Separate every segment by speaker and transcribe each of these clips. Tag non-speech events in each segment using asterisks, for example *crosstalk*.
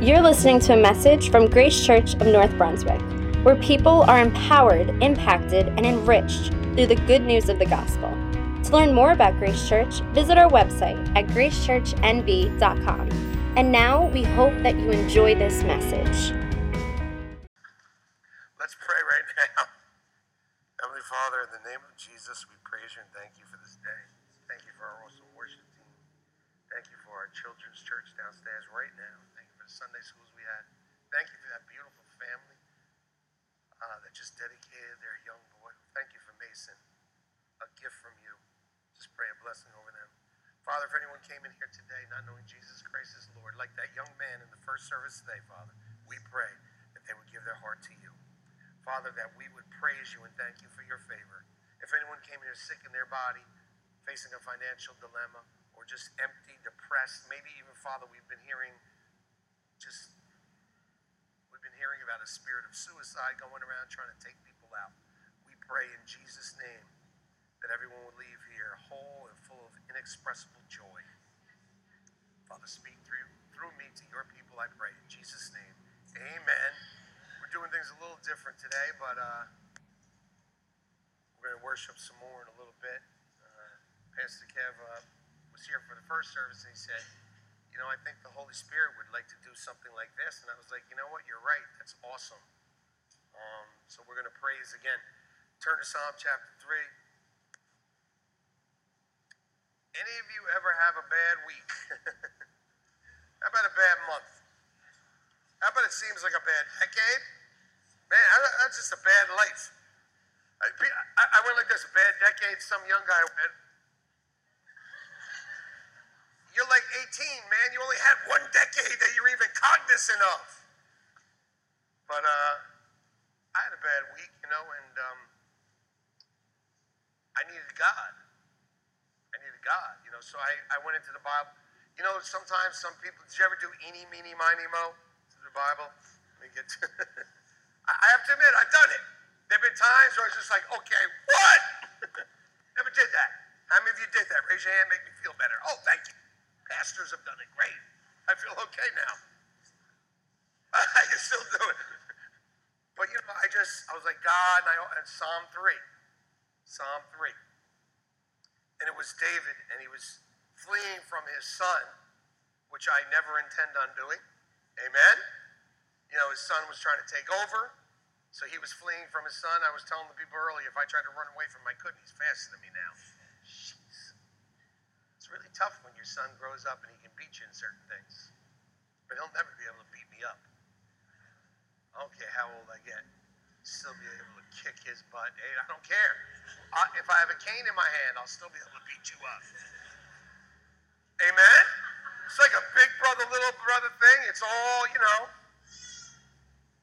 Speaker 1: You're listening to a message from Grace Church of North Brunswick, where people are empowered, impacted, and enriched through the good news of the gospel. To learn more about Grace Church, visit our website at gracechurchnb.com. And now we hope that you enjoy this message.
Speaker 2: Let's pray right *laughs* now. Heavenly Father, in the name of Jesus, we praise you and thank you for this day. Thank you for our awesome worship team. Thank you for our children's church downstairs right now. Thank you for the Sunday schools we had. Thank you for that beautiful family uh, that just dedicated their young boy. Thank you for Mason, a gift from you. Just pray a blessing over them. Father, if anyone came in here today not knowing Jesus Christ as Lord, like that young man in the first service today, Father, we pray that they would give their heart to you. Father, that we would praise you and thank you for your favor. If anyone came here sick in their body, facing a financial dilemma, or just empty, depressed, maybe even, Father, we've been hearing just, we've been hearing about a spirit of suicide going around trying to take people out. We pray in Jesus' name that everyone would leave here whole and full of inexpressible joy. Father, speak through, through me to your people, I pray. In Jesus' name, amen. We're doing things a little different today, but uh, we're going to worship some more in a little bit. Uh, Pastor Kev uh, was here for the first service, and he said, You know, I think the Holy Spirit would like to do something like this. And I was like, You know what? You're right. That's awesome. Um, so we're going to praise again. Turn to Psalm chapter 3. Any of you ever have a bad week? *laughs* How about a bad month? How about it seems like a bad decade? Man, that's just a bad life. I, I went like this a bad decade, some young guy went. You're like 18, man. You only had one decade that you're even cognizant of. But uh, I had a bad week, you know, and um, I needed God. God, you know. So I, I went into the Bible. You know, sometimes some people, did you ever do eeny, meeny, miny, mo to the Bible? Let me get to *laughs* I have to admit, I've done it. There have been times where I was just like, okay, what? *laughs* Never did that. How many of you did that? Raise your hand, make me feel better. Oh, thank you. Pastors have done it. Great. I feel okay now. *laughs* I can still do it. But, you know, I just, I was like, God, and, I, and Psalm 3. Psalm 3. And it was David, and he was fleeing from his son, which I never intend on doing. Amen? You know, his son was trying to take over. So he was fleeing from his son. I was telling the people earlier, if I tried to run away from I couldn't. He's faster than me now. Jeez. It's really tough when your son grows up and he can beat you in certain things. But he'll never be able to beat me up. I don't care how old I get. Still be able to kick his butt. Hey, I don't care. I, if I have a cane in my hand, I'll still be able to beat you up. Amen? It's like a big brother, little brother thing. It's all, you know.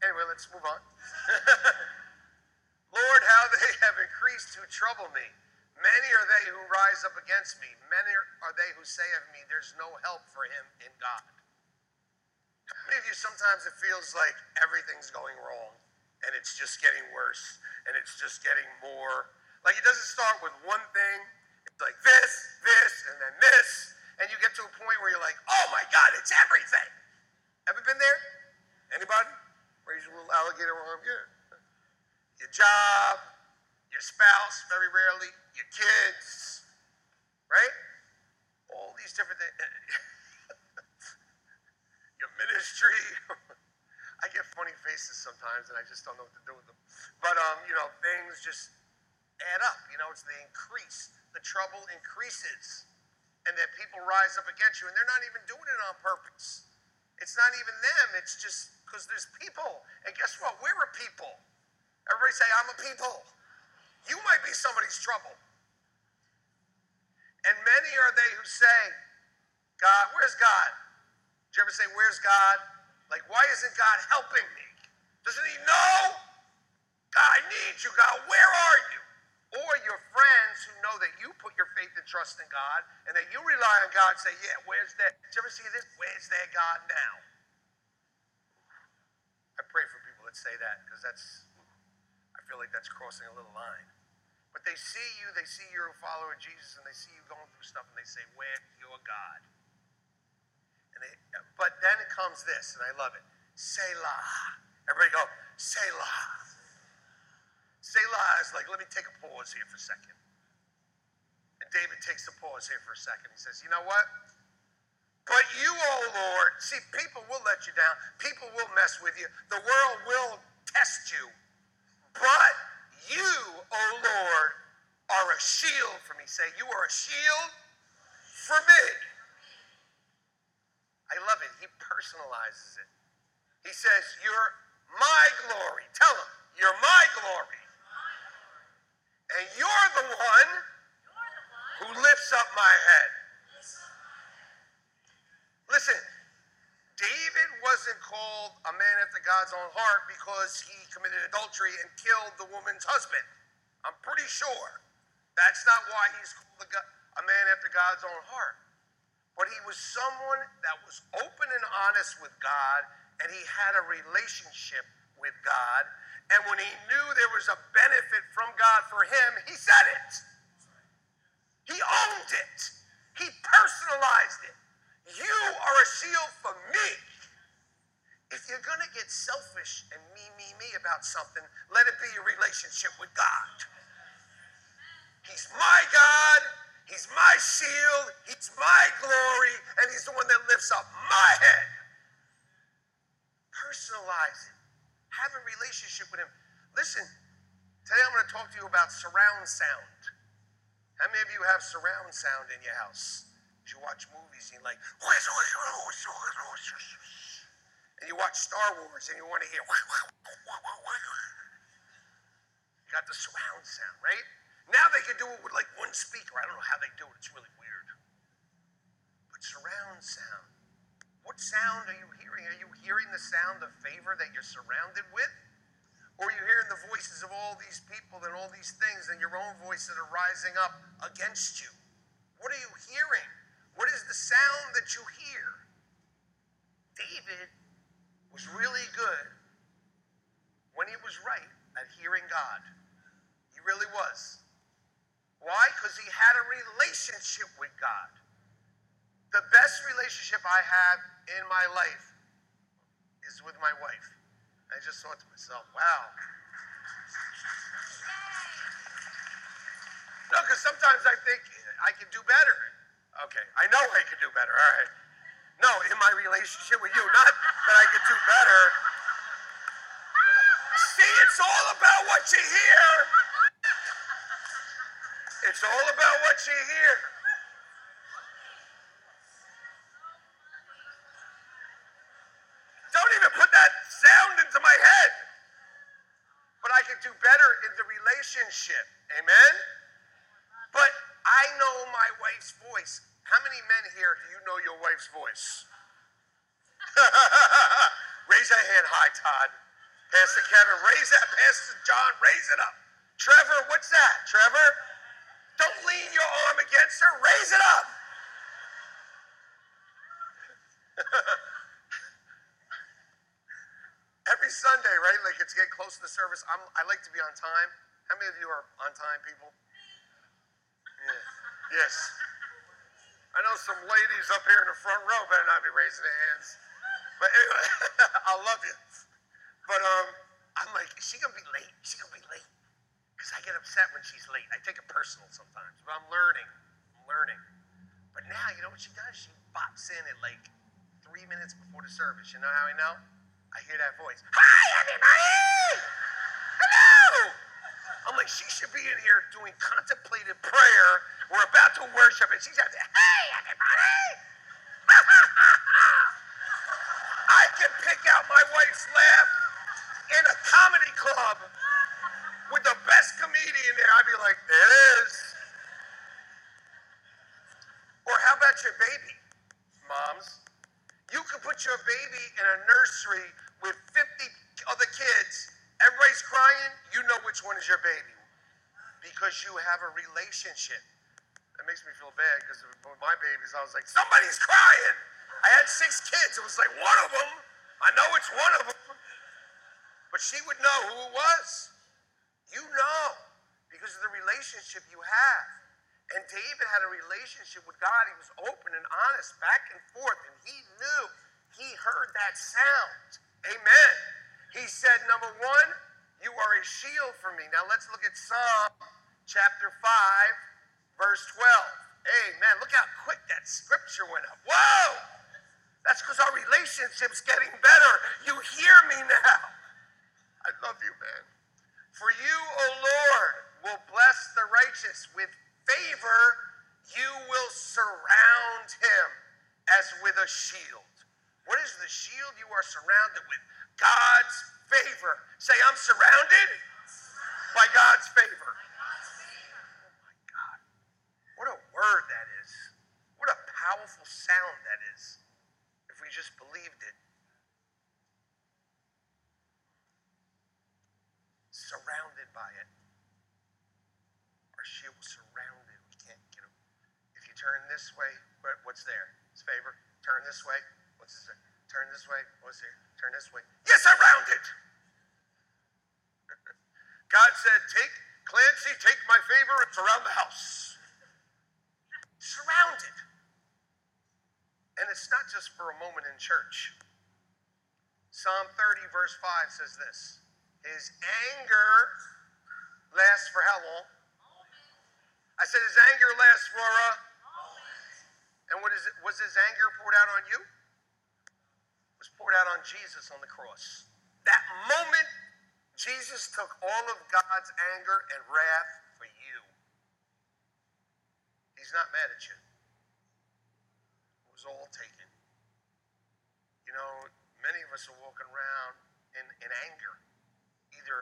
Speaker 2: Anyway, let's move on. *laughs* Lord, how they have increased who trouble me. Many are they who rise up against me. Many are they who say of me, there's no help for him in God. How many of you sometimes it feels like everything's going wrong and it's just getting worse and it's just getting more? Like it doesn't start with one thing, it's like this, this, and then this, and you get to a point where you're like, oh my God, it's everything. Ever been there? Anybody? Raise your little alligator arm. Yeah. Your job, your spouse, very rarely, your kids, right? All these different things. *laughs* your ministry. *laughs* I get funny faces sometimes and I just don't know what to do with them. But, um, you know, things just add up. You know, it's the increase. The trouble increases. And then people rise up against you and they're not even doing it on purpose. It's not even them, it's just because there's people. And guess what? We're a people. Everybody say, I'm a people. You might be somebody's trouble. And many are they who say, God, where's God? Did you ever say, Where's God? Like, why isn't God helping me? Doesn't He know? God, I need you, God. Where are you? Or your friends who know that you put your faith and trust in God and that you rely on God say, Yeah, where's that? Did you ever see this? Where's that God now? I pray for people that say that because that's, I feel like that's crossing a little line. But they see you, they see you're a follower of Jesus, and they see you going through stuff, and they say, Where's your God? It, but then it comes this, and I love it. Selah. Everybody go, Selah. Selah is like, let me take a pause here for a second. And David takes a pause here for a second. He says, you know what? But you, oh Lord, see, people will let you down. People will mess with you. The world will test you. But you, oh Lord, are a shield for me. Say, you are a shield for me. I love it. He personalizes it. He says, You're my glory. Tell him, You're my glory. And you're the one who lifts up my head. Listen, David wasn't called a man after God's own heart because he committed adultery and killed the woman's husband. I'm pretty sure that's not why he's called a man after God's own heart. But he was someone that was open and honest with God, and he had a relationship with God. And when he knew there was a benefit from God for him, he said it. He owned it, he personalized it. You are a shield for me. If you're going to get selfish and me, me, me about something, let it be your relationship with God. He's my God. He's my shield. He's my glory. And he's the one that lifts up my head. Personalize it. Have a relationship with him. Listen, today I'm going to talk to you about surround sound. How many of you have surround sound in your house? You watch movies and you like, *laughs* and you watch Star Wars and you want to hear, *laughs* you got the surround sound, right? Now they can do it with like one speaker. I don't know how they do it. It's really weird. But surround sound. What sound are you hearing? Are you hearing the sound of favor that you're surrounded with? Or are you hearing the voices of all these people and all these things and your own voice that are rising up against you? What are you hearing? What is the sound that you hear? David was really good when he was right at hearing God. He really was. Why? Because he had a relationship with God. The best relationship I have in my life is with my wife. I just thought to myself, wow. No, because sometimes I think I can do better. Okay, I know I can do better. All right. No, in my relationship with you, not that I can do better. See, it's all about what you hear. It's all about what you hear. Don't even put that sound into my head. But I can do better in the relationship. Amen? But I know my wife's voice. How many men here do you know your wife's voice? *laughs* raise that hand high, Todd. Pastor Kevin, raise that. Pastor John, raise it up. Trevor, what's that? Trevor? Don't lean your arm against her, raise it up. *laughs* Every Sunday, right? Like it's getting close to the service. I'm, I like to be on time. How many of you are on time people? Yeah. Yes. I know some ladies up here in the front row better not be raising their hands. But anyway, *laughs* I love you. But um, I'm like, she gonna be late? She gonna be late? Because I get upset when she's late. I take it personal sometimes. But I'm learning. I'm learning. But now, you know what she does? She bops in at like three minutes before the service. You know how I know? I hear that voice. Hi, everybody! Hello! I'm like, she should be in here doing contemplated prayer. We're about to worship, and she's out there, hey, everybody! *laughs* I can pick out my wife's laugh in a comedy club I'd be like, it is. Or how about your baby, moms? You can put your baby in a nursery with 50 other kids. Everybody's crying. You know which one is your baby because you have a relationship. That makes me feel bad because with my babies, I was like, somebody's crying. I had six kids. It was like one of them. I know it's one of them. But she would know who it was. You know because of the relationship you have. And David had a relationship with God. He was open and honest, back and forth, and he knew he heard that sound. Amen. He said, Number one, you are a shield for me. Now let's look at Psalm chapter 5, verse 12. Amen. Look how quick that scripture went up. Whoa! That's because our relationship's getting better. You hear me now. I love you, man. For you, O Lord, will bless the righteous. With favor, you will surround him as with a shield. What is the shield you are surrounded with? God's favor. Say, I'm surrounded by God's favor. Oh my God. What a word that is. What a powerful sound that is if we just believed it. Surrounded by it. Our shield surrounded. We can't get it. If you turn this way, what's there? It's favor. Turn this way. What's this? Turn this way. What's there? Turn this way. Yes, around it. *laughs* God said, Take Clancy, take my favor and surround the house. Surrounded. And it's not just for a moment in church. Psalm 30, verse 5 says this His anger lasts for how long? I said, His anger lasts for a. And what is it? Was his anger poured out on you? It was poured out on Jesus on the cross. That moment, Jesus took all of God's anger and wrath for you. He's not mad at you. It was all taken. You know, many of us are walking around in, in anger. Either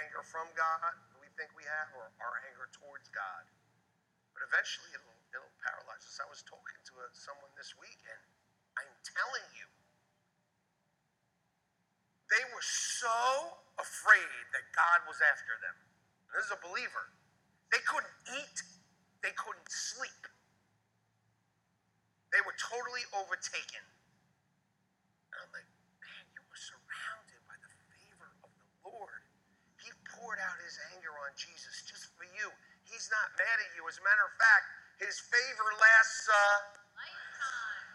Speaker 2: anger from God, we think we have, or our anger towards God. But eventually it'll, it'll paralyze us. I was talking to a, someone this weekend. I'm telling you, they were so afraid that God was after them. This is a believer. They couldn't eat, they couldn't sleep. They were totally overtaken. And I'm like, man, you were surrounded by the favor of the Lord. He poured out his anger on Jesus. He's not mad at you. As a matter of fact, his favor lasts. Uh, Lifetime.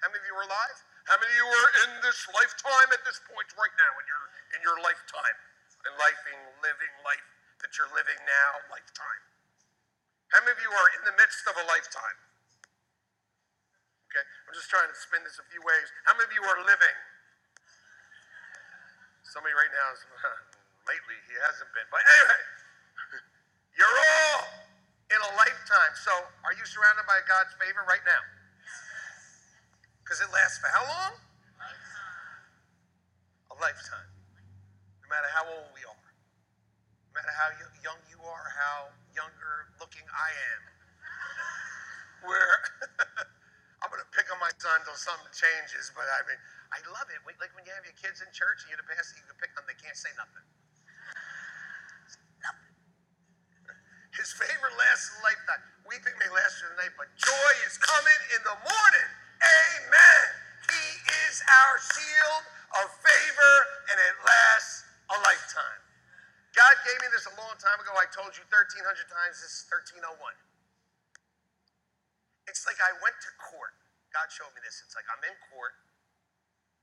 Speaker 2: How many of you are alive? How many of you are in this lifetime at this point right now in your in your lifetime? In life, in living life that you're living now, lifetime. How many of you are in the midst of a lifetime? Okay, I'm just trying to spin this a few ways. How many of you are living? Somebody right now is *laughs* lately he hasn't been, but anyway, you're all lifetime. So, are you surrounded by God's favor right now? Because it lasts for how long? A lifetime. No matter how old we are, no matter how young you are, how younger looking I am. Where *laughs* I'm going to pick on my son until something changes, but I mean, I love it. Like when you have your kids in church and you're the pastor, you can pick on them, they can't say nothing. His favor lasts a lifetime. Weeping may last through the night, but joy is coming in the morning. Amen. He is our shield of favor, and it lasts a lifetime. God gave me this a long time ago. I told you 1,300 times. This is 1301. It's like I went to court. God showed me this. It's like I'm in court,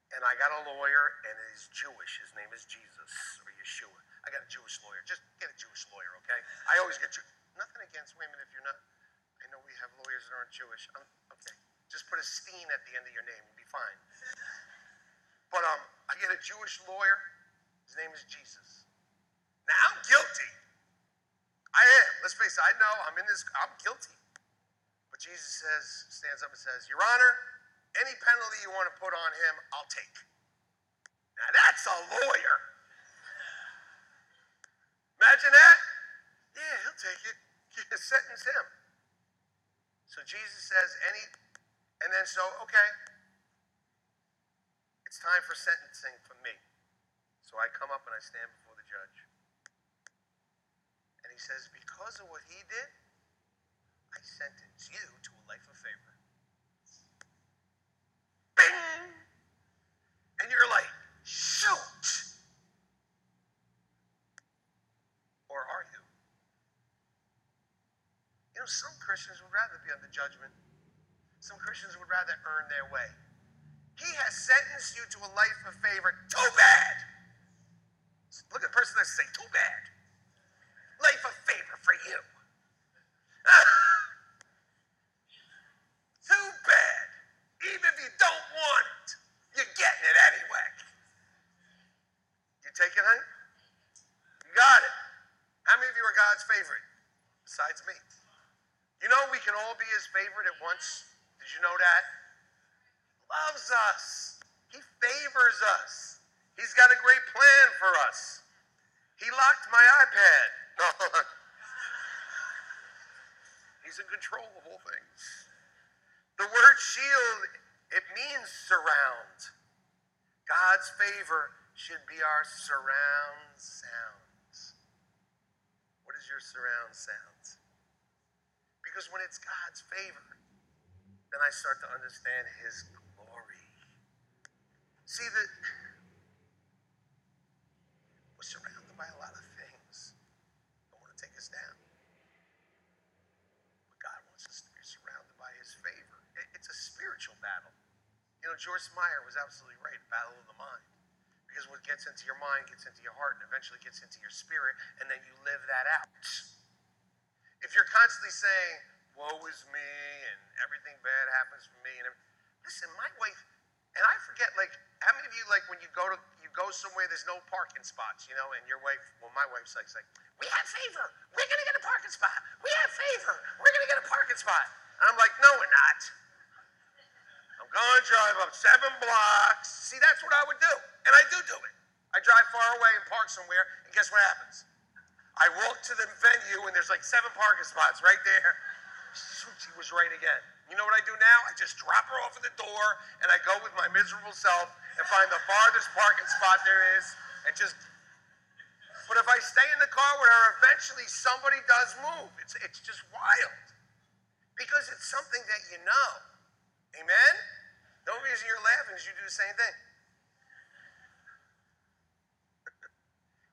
Speaker 2: and I got a lawyer, and he's Jewish. His name is Jesus or Yeshua. I got a Jewish lawyer. Just get a Jewish lawyer, okay? I always get you. Nothing against women if you're not. I know we have lawyers that aren't Jewish. I'm, okay. Just put a steen at the end of your name. We'll be fine. But um, I get a Jewish lawyer. His name is Jesus. Now I'm guilty. I am. Let's face it. I know I'm in this. I'm guilty. But Jesus says, stands up and says, Your Honor, any penalty you want to put on him, I'll take. Now that's a lawyer. Imagine that. Yeah, he'll take it. *laughs* Sentence him. So Jesus says, any and then so, okay, it's time for sentencing for me. So I come up and I stand before the judge. And he says, because of what he did, I sentence you to a life of favor. Bing! And you're like, shoot! Or are you? You know, some Christians would rather be under judgment. Some Christians would rather earn their way. He has sentenced you to a life of favor. Too bad. Look at the person that's saying, too bad. Life of favor for you. *laughs* too bad. Even if you don't want it, you're getting it anyway. You take it, honey? You got it. How many of you are God's favorite? Besides me. Can all be his favorite at once. Did you know that? Loves us. He favors us. He's got a great plan for us. He locked my iPad. *laughs* He's in control of all things. The word shield, it means surround. God's favor should be our surround sound. What is your surround sound? Because when it's God's favor, then I start to understand His glory. See that we're surrounded by a lot of things that want to take us down. But God wants us to be surrounded by His favor. It's a spiritual battle. You know, Joyce Meyer was absolutely right. Battle of the mind. Because what gets into your mind gets into your heart and eventually gets into your spirit, and then you live that out. If you're constantly saying, woe is me, and everything bad happens for me, and listen, my wife, and I forget, like, how many of you, like, when you go to, you go somewhere, there's no parking spots, you know, and your wife, well, my wife's like, like we have favor. We're going to get a parking spot. We have favor. We're going to get a parking spot. And I'm like, no, we're not. I'm going to drive up seven blocks. See, that's what I would do. And I do do it. I drive far away and park somewhere, and guess what happens? I walk to the venue, and there's like seven parking spots right there. She was right again. You know what I do now? I just drop her off at the door, and I go with my miserable self and find the farthest parking spot there is, and just. But if I stay in the car with her, eventually somebody does move. It's it's just wild, because it's something that you know. Amen? The only reason you're laughing is you do the same thing.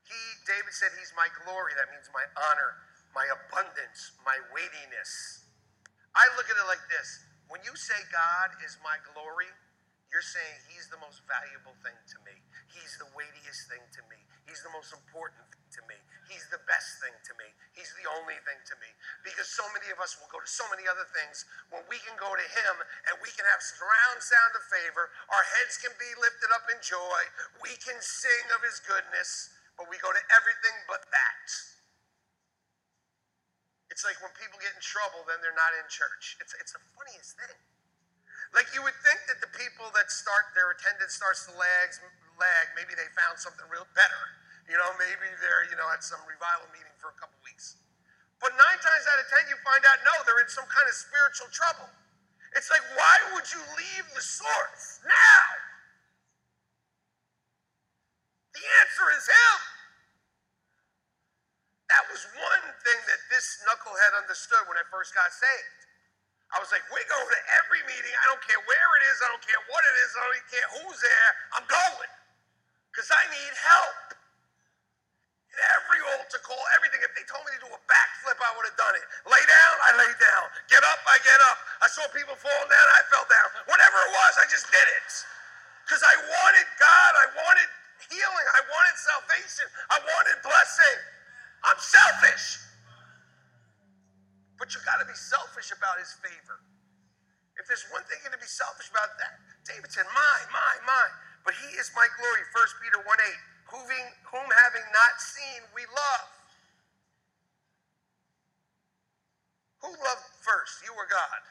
Speaker 2: he, David said, He's my glory. That means my honor, my abundance, my weightiness. I look at it like this when you say God is my glory, you're saying He's the most valuable thing to me. He's the weightiest thing to me. He's the most important thing to me. He's the best thing to me. He's the only thing to me. Because so many of us will go to so many other things when we can go to Him and we can have surround sound of favor. Our heads can be lifted up in joy. We can sing of His goodness, but we go to everything but that. It's like when people get in trouble, then they're not in church. It's, it's the funniest thing. Like you would think that the people that start their attendance starts to lag, lag, maybe they found something real better. You know, maybe they're, you know, at some revival meeting for a couple weeks. But nine times out of ten, you find out, no, they're in some kind of spiritual trouble. It's like, why would you leave the source now? The answer is Him. That was one thing that this knucklehead understood when I first got saved. I was like, we go to every meeting. I don't care where it is. I don't care what it is. I don't care who's there. I'm going because I need help. In every altar call, everything. If they told me to do a backflip, I would have done it. Lay down, I lay down. Get up, I get up. I saw people falling down, I fell down. Whatever it was, I just did it. Because I wanted God. I wanted healing. I wanted salvation. I wanted blessing. I'm selfish. Got to be selfish about his favor. If there's one thing to be selfish about that, David said, mine, mine, mine. But he is my glory. 1 Peter 1 8. Whom, whom having not seen, we love. Who loved first, you or God?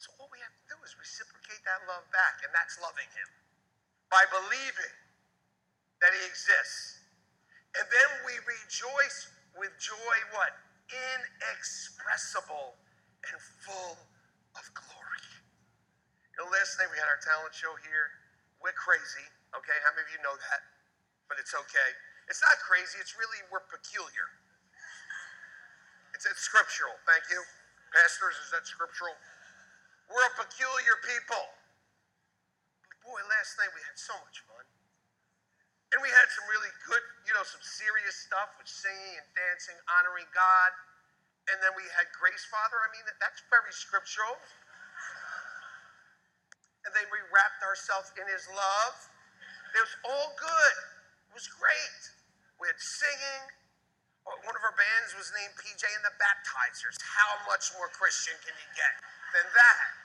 Speaker 2: So all we have to do is reciprocate that love back, and that's loving him. By believing that he exists. And then we rejoice with joy, what? Inexpressible and full of glory. You know, last night we had our talent show here. We're crazy, okay? How many of you know that? But it's okay. It's not crazy, it's really, we're peculiar. It's, it's scriptural, thank you. Pastors, is that scriptural? We're a peculiar people. Boy, last night we had so much fun. And we had some really good, you know, some serious stuff with singing and dancing, honoring God. And then we had Grace Father. I mean, that's very scriptural. And then we wrapped ourselves in His love. It was all good. It was great. We had singing. Oh, one of our bands was named PJ and the Baptizers. How much more Christian can you get than that?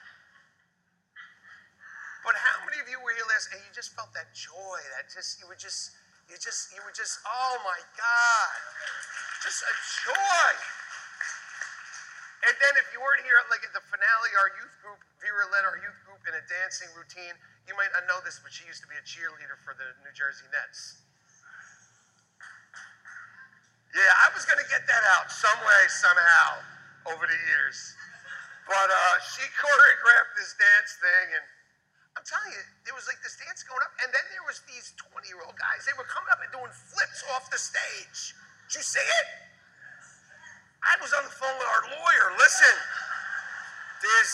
Speaker 2: But how many of you were here last and you just felt that joy, that just you were just you just you were just oh my God. Just a joy. And then if you weren't here like at the finale, our youth group, Vera led our youth group in a dancing routine. You might not know this, but she used to be a cheerleader for the New Jersey Nets. Yeah, I was gonna get that out some way, somehow, over the years. But uh, she choreographed this dance thing and I'm telling you, there was like this dance going up, and then there was these 20-year-old guys. They were coming up and doing flips off the stage. Did you see it? I was on the phone with our lawyer. Listen, there's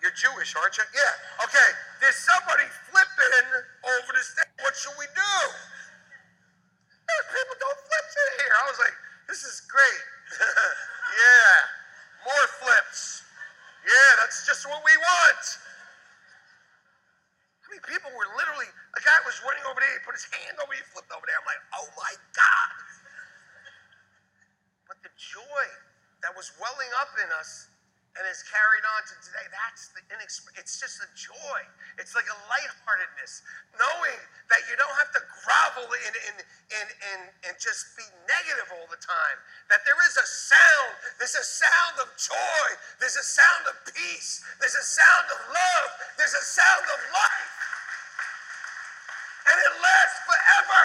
Speaker 2: you're Jewish, aren't you? Yeah. Okay. There's somebody flipping over the stage. What should we do? People don't flip in here. I was like, this is great. *laughs* yeah. More flips. Yeah, that's just what we want many people were literally, a guy was running over there, he put his hand over, he flipped over there. I'm like, oh my God. But the joy that was welling up in us and is carried on to today. That's the inexp- it's just a joy. It's like a lightheartedness, knowing that you don't have to grovel in in in in and just be negative all the time. That there is a sound. There's a sound of joy. There's a sound of peace. There's a sound of love. There's a sound of life and it lasts forever.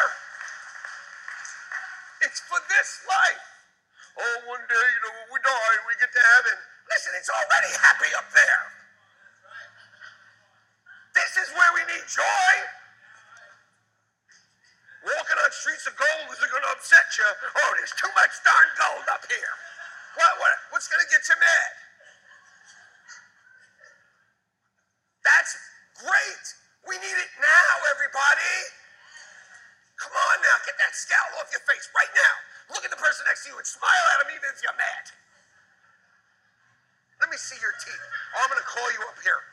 Speaker 2: It's for this life. Oh, one day, you know, when we die, we get to heaven. Listen, happy up there. This is where we need joy. Walking on streets of gold isn't going to upset you. Oh, there's too much darn gold up here. What, what, what's going to get you mad? That's great. We need it now, everybody. Come on now, get that scowl off your face right now. Look at the person next to you and smile at him even if you're mad. Let me see your teeth. Oh, I'm going to call you up here.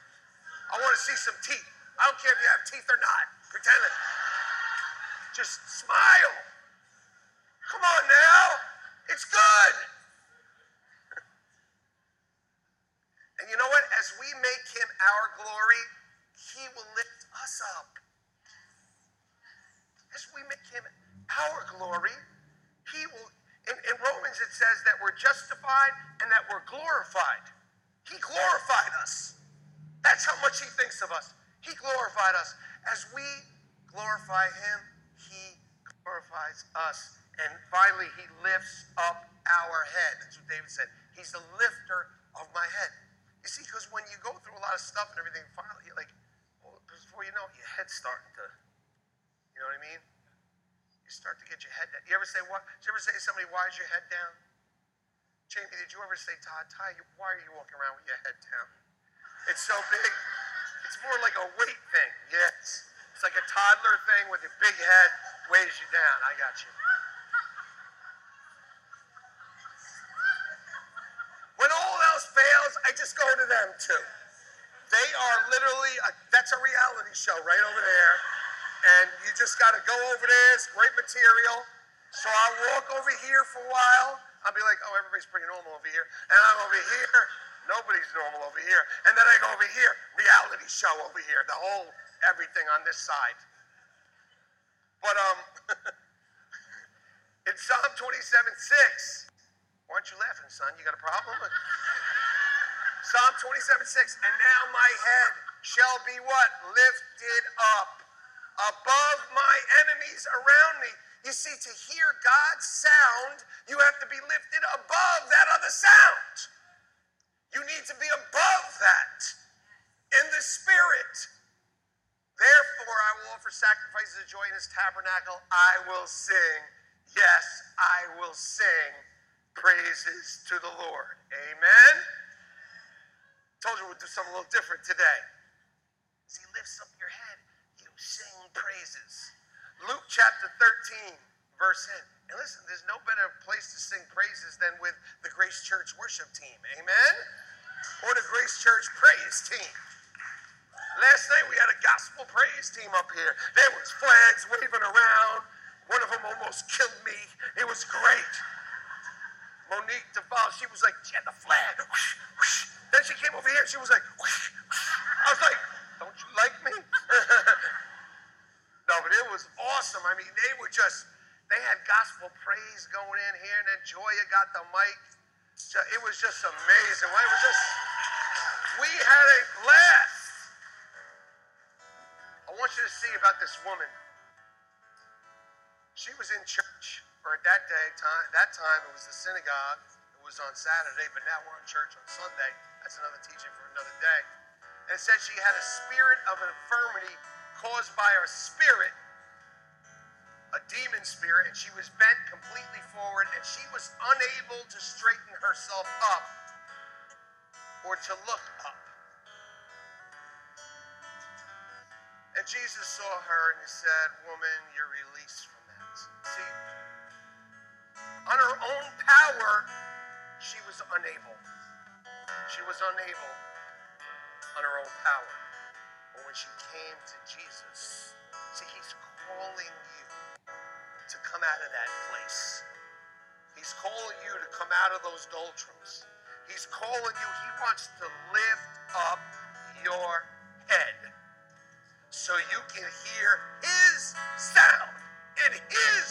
Speaker 2: I want to see some teeth. I don't care if you have teeth or not. Pretend it. Just smile. Come on now. It's good. *laughs* And you know what? As we make him our glory, he will lift us up. As we make him our glory, he will. In, in Romans, it says that we're justified and that we're glorified. He glorified us. That's how much he thinks of us. He glorified us. As we glorify him, he glorifies us. And finally, he lifts up our head. That's what David said. He's the lifter of my head. You see, because when you go through a lot of stuff and everything, finally, like, before you know it, your head's starting to, you know what I mean? You start to get your head down. You ever say, what? Did you ever say to somebody, why is your head down? Jamie, did you ever say, Todd, Ty, why are you walking around with your head down? It's so big. It's more like a weight thing. Yes. It's like a toddler thing with your big head weighs you down. I got you. When all else fails, I just go to them too. They are literally, a, that's a reality show right over there. And you just got to go over there. It's great material. So I'll walk over here for a while. I'll be like, oh, everybody's pretty normal over here. And I'm over here. Nobody's normal over here. And then I go over here. Reality show over here. The whole everything on this side. But um, *laughs* in Psalm 27 6, why aren't you laughing, son? You got a problem? *laughs* Psalm 27 6. And now my head shall be what? Lifted up above my enemies around me. You see, to hear God's sound, you have to be lifted above that other sound. You need to be above that in the spirit. Therefore, I will offer sacrifices of joy in his tabernacle. I will sing. Yes, I will sing praises to the Lord. Amen. Told you we'll do something a little different today. As he lifts up your head, you sing praises. Luke chapter 13, verse 10. And listen, there's no better place to sing praises than with the Grace Church worship team. Amen? Or the Grace Church praise team. Last night we had a gospel praise team up here. There was flags waving around. One of them almost killed me. It was great. Monique Duval, she was like, she had the flag. Then she came over here. She was like, I was like, don't you like me? no, but it was awesome. I mean, they were just, they had gospel praise going in here, and then Joya got the mic. It was just amazing. It was just, we had a blast. I want you to see about this woman. She was in church, or at that day, time, that time it was the synagogue. It was on Saturday, but now we're in church on Sunday. That's another teaching for another day. And said she had a spirit of infirmity caused by her spirit, a demon spirit, and she was bent completely forward, and she was unable to straighten herself up or to look up. And Jesus saw her and he said, Woman, you're released from that. See, on her own power, she was unable. She was unable on her own power. But when she came to Jesus, see, he's calling you to come out of that place. He's calling you to come out of those doldrums. He's calling you, he wants to lift up your head so you can hear his sound and his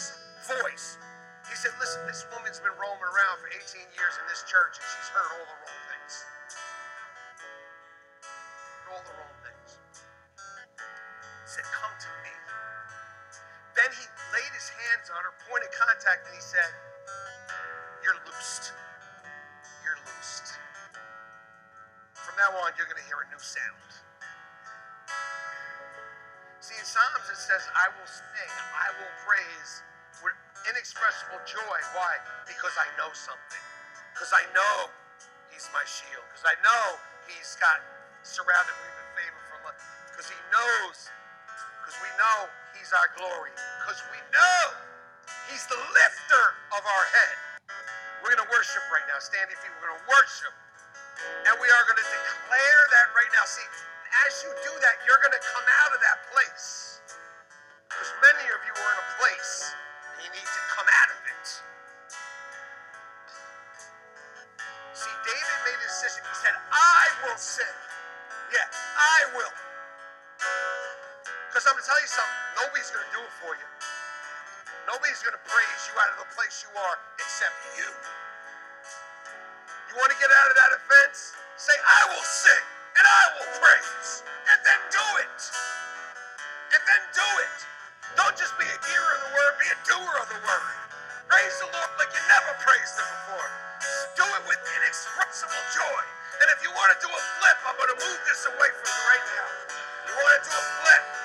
Speaker 2: voice. He said, Listen, this woman's been roaming around for 18 years in this church and she's heard all the wrong contact, and he said, You're loosed. You're loosed. From now on, you're going to hear a new sound. See, in Psalms it says, I will sing, I will praise with inexpressible joy. Why? Because I know something. Because I know He's my shield. Because I know He's got surrounded me with favor for love. Because He knows. Because we know He's our glory. Because we know He's the lifter of our head. We're going to worship right now. Stand your feet. We're going to worship. And we are going to declare that right now. See, as you do that, you're going to come out of that place. Because many of you are in a place and you need to come out of it. See, David made a decision. He said, I will sin. Yeah, I will. Because I'm going to tell you something. Nobody's going to do it for you. Nobody's going to praise you out of the place you are except you. You want to get out of that offense? Say, I will sing and I will praise. And then do it. And then do it. Don't just be a hearer of the word, be a doer of the word. Praise the Lord like you never praised him before. Do it with inexpressible joy. And if you want to do a flip, I'm going to move this away from you right now. You want to do a flip?